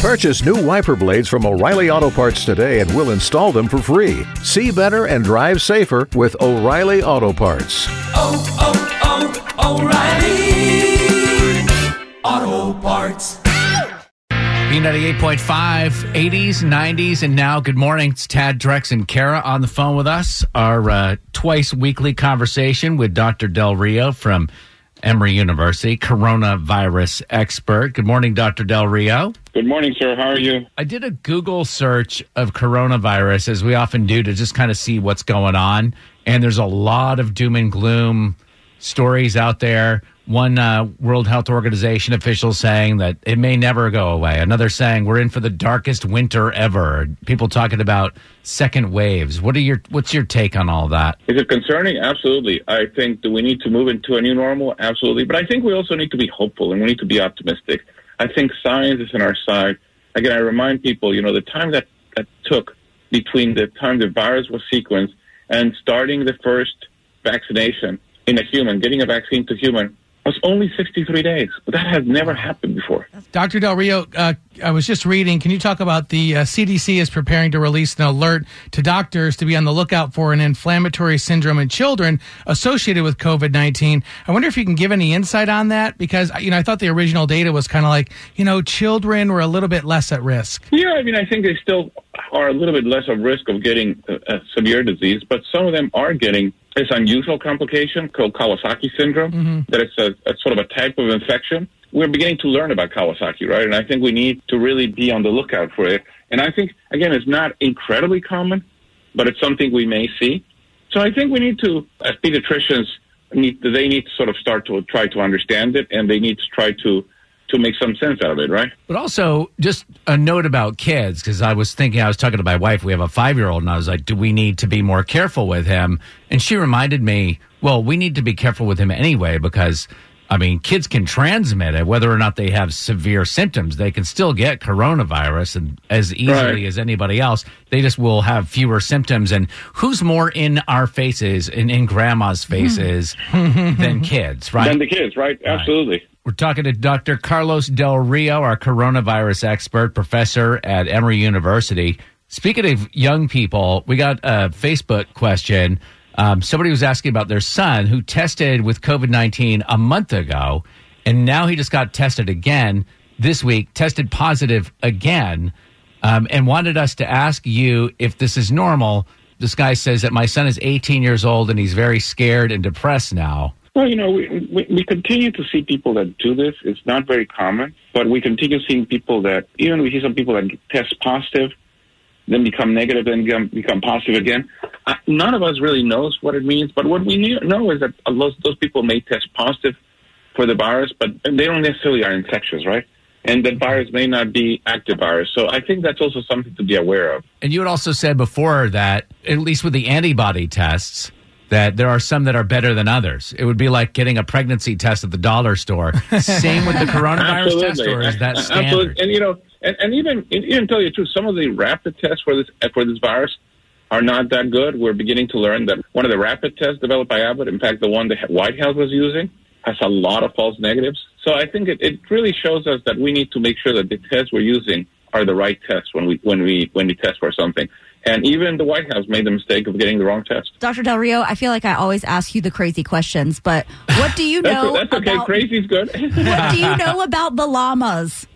Purchase new wiper blades from O'Reilly Auto Parts today and we'll install them for free. See better and drive safer with O'Reilly Auto Parts. oh, oh, oh, O'Reilly Auto Parts. B98.5, 80s, 90s, and now good morning. It's Tad Drex and Kara on the phone with us. Our uh, twice weekly conversation with Dr. Del Rio from Emory University, coronavirus expert. Good morning, Dr. Del Rio. Good morning, sir. How are you? I did a Google search of coronavirus, as we often do, to just kind of see what's going on. And there's a lot of doom and gloom stories out there. One uh, World Health Organization official saying that it may never go away. Another saying we're in for the darkest winter ever. People talking about second waves. What are your What's your take on all that? Is it concerning? Absolutely. I think do we need to move into a new normal? Absolutely. But I think we also need to be hopeful and we need to be optimistic. I think science is on our side. Again, I remind people, you know, the time that, that took between the time the virus was sequenced and starting the first vaccination in a human, getting a vaccine to human, was only 63 days. That has never happened before. Dr. Del Rio, uh, I was just reading. Can you talk about the uh, CDC is preparing to release an alert to doctors to be on the lookout for an inflammatory syndrome in children associated with COVID 19? I wonder if you can give any insight on that because, uh, you know, I thought the original data was kind of like, you know, children were a little bit less at risk. Yeah, I mean, I think they still are a little bit less of risk of getting a, a severe disease, but some of them are getting this unusual complication called Kawasaki syndrome. Mm-hmm. That it's a, a sort of a type of infection. We're beginning to learn about Kawasaki, right? And I think we need to really be on the lookout for it. And I think again, it's not incredibly common, but it's something we may see. So I think we need to, as pediatricians, need they need to sort of start to try to understand it, and they need to try to to make some sense out of it, right? But also, just a note about kids, because I was thinking, I was talking to my wife. We have a five year old, and I was like, do we need to be more careful with him? And she reminded me, well, we need to be careful with him anyway, because, I mean, kids can transmit it, whether or not they have severe symptoms. They can still get coronavirus and as easily Right. as anybody else. They just will have fewer symptoms. And who's more in our faces and in grandma's hmm. faces than kids, right? Than the kids, right? Absolutely. We're talking to Dr. Carlos Del Rio, our coronavirus expert, professor at Emory University. Speaking of young people, we got a Facebook question. Um, somebody was asking about their son who tested with COVID 19 a month ago, and now he just got tested again this week, tested positive again, um, and wanted us to ask you if this is normal. This guy says that my son is 18 years old and he's very scared and depressed now. Well, you know, we, we, we continue to see people that do this. It's not very common, but we continue seeing people that, even we see some people that test positive, then become negative, then become, positive again. None of us really knows what it means, but what we know is that those people may test positive for the virus, but they don't necessarily are infectious, right? And that virus may not be active virus. So I think that's also something to be aware of. And you had also said before that, at least with the antibody tests, that there are some that are better than others. It would be like getting a pregnancy test at the dollar store. Same with the coronavirus test, or is that standard? Absolutely. And you know, and, and even even tell you the truth, some of the rapid tests for this for this virus are not that good. We're beginning to learn that one of the rapid tests developed by Abbott, in fact, the one the White House was using, has a lot of false negatives. So I think it, it really shows us that we need to make sure that the tests we're using are the right tests when we when we when we test for something. And even the White House made the mistake of getting the wrong test. Dr. Del Rio, I feel like I always ask you the crazy questions, but what do you That's, know that's okay. about Crazy's good. what do you know about the llamas?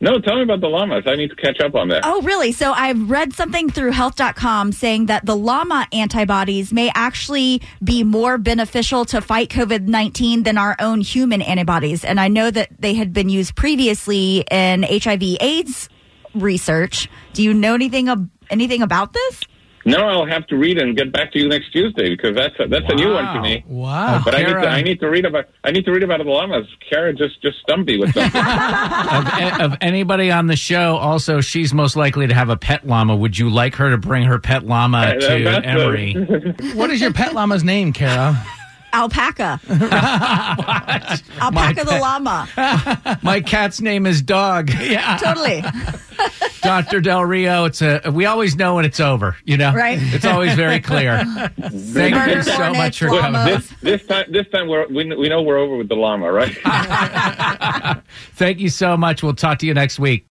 No, tell me about the llamas. I need to catch up on that. Oh, really? So I've read something through health.com saying that the llama antibodies may actually be more beneficial to fight COVID 19 than our own human antibodies. And I know that they had been used previously in HIV AIDS research. Do you know anything, anything about this? No, I'll have to read and get back to you next Tuesday because that's a, that's a new one to me. Wow. But I need to I need to read about I need to read about the llamas. Kara just just stumped me with something. of, of anybody on the show, also, she's most likely to have a pet llama. Would you like her to bring her pet llama Uh, to that's Emory? What is your pet llama's name, Kara? Alpaca. Alpaca the llama. My cat's name is Dog. Yeah. Totally. Dr. Del Rio, it's a we always know when it's over, you know? Right. It's always very clear. Thank you so much for coming. this this time this time we're, we we know we're over with the llama, right? Thank you so much. We'll talk to you next week.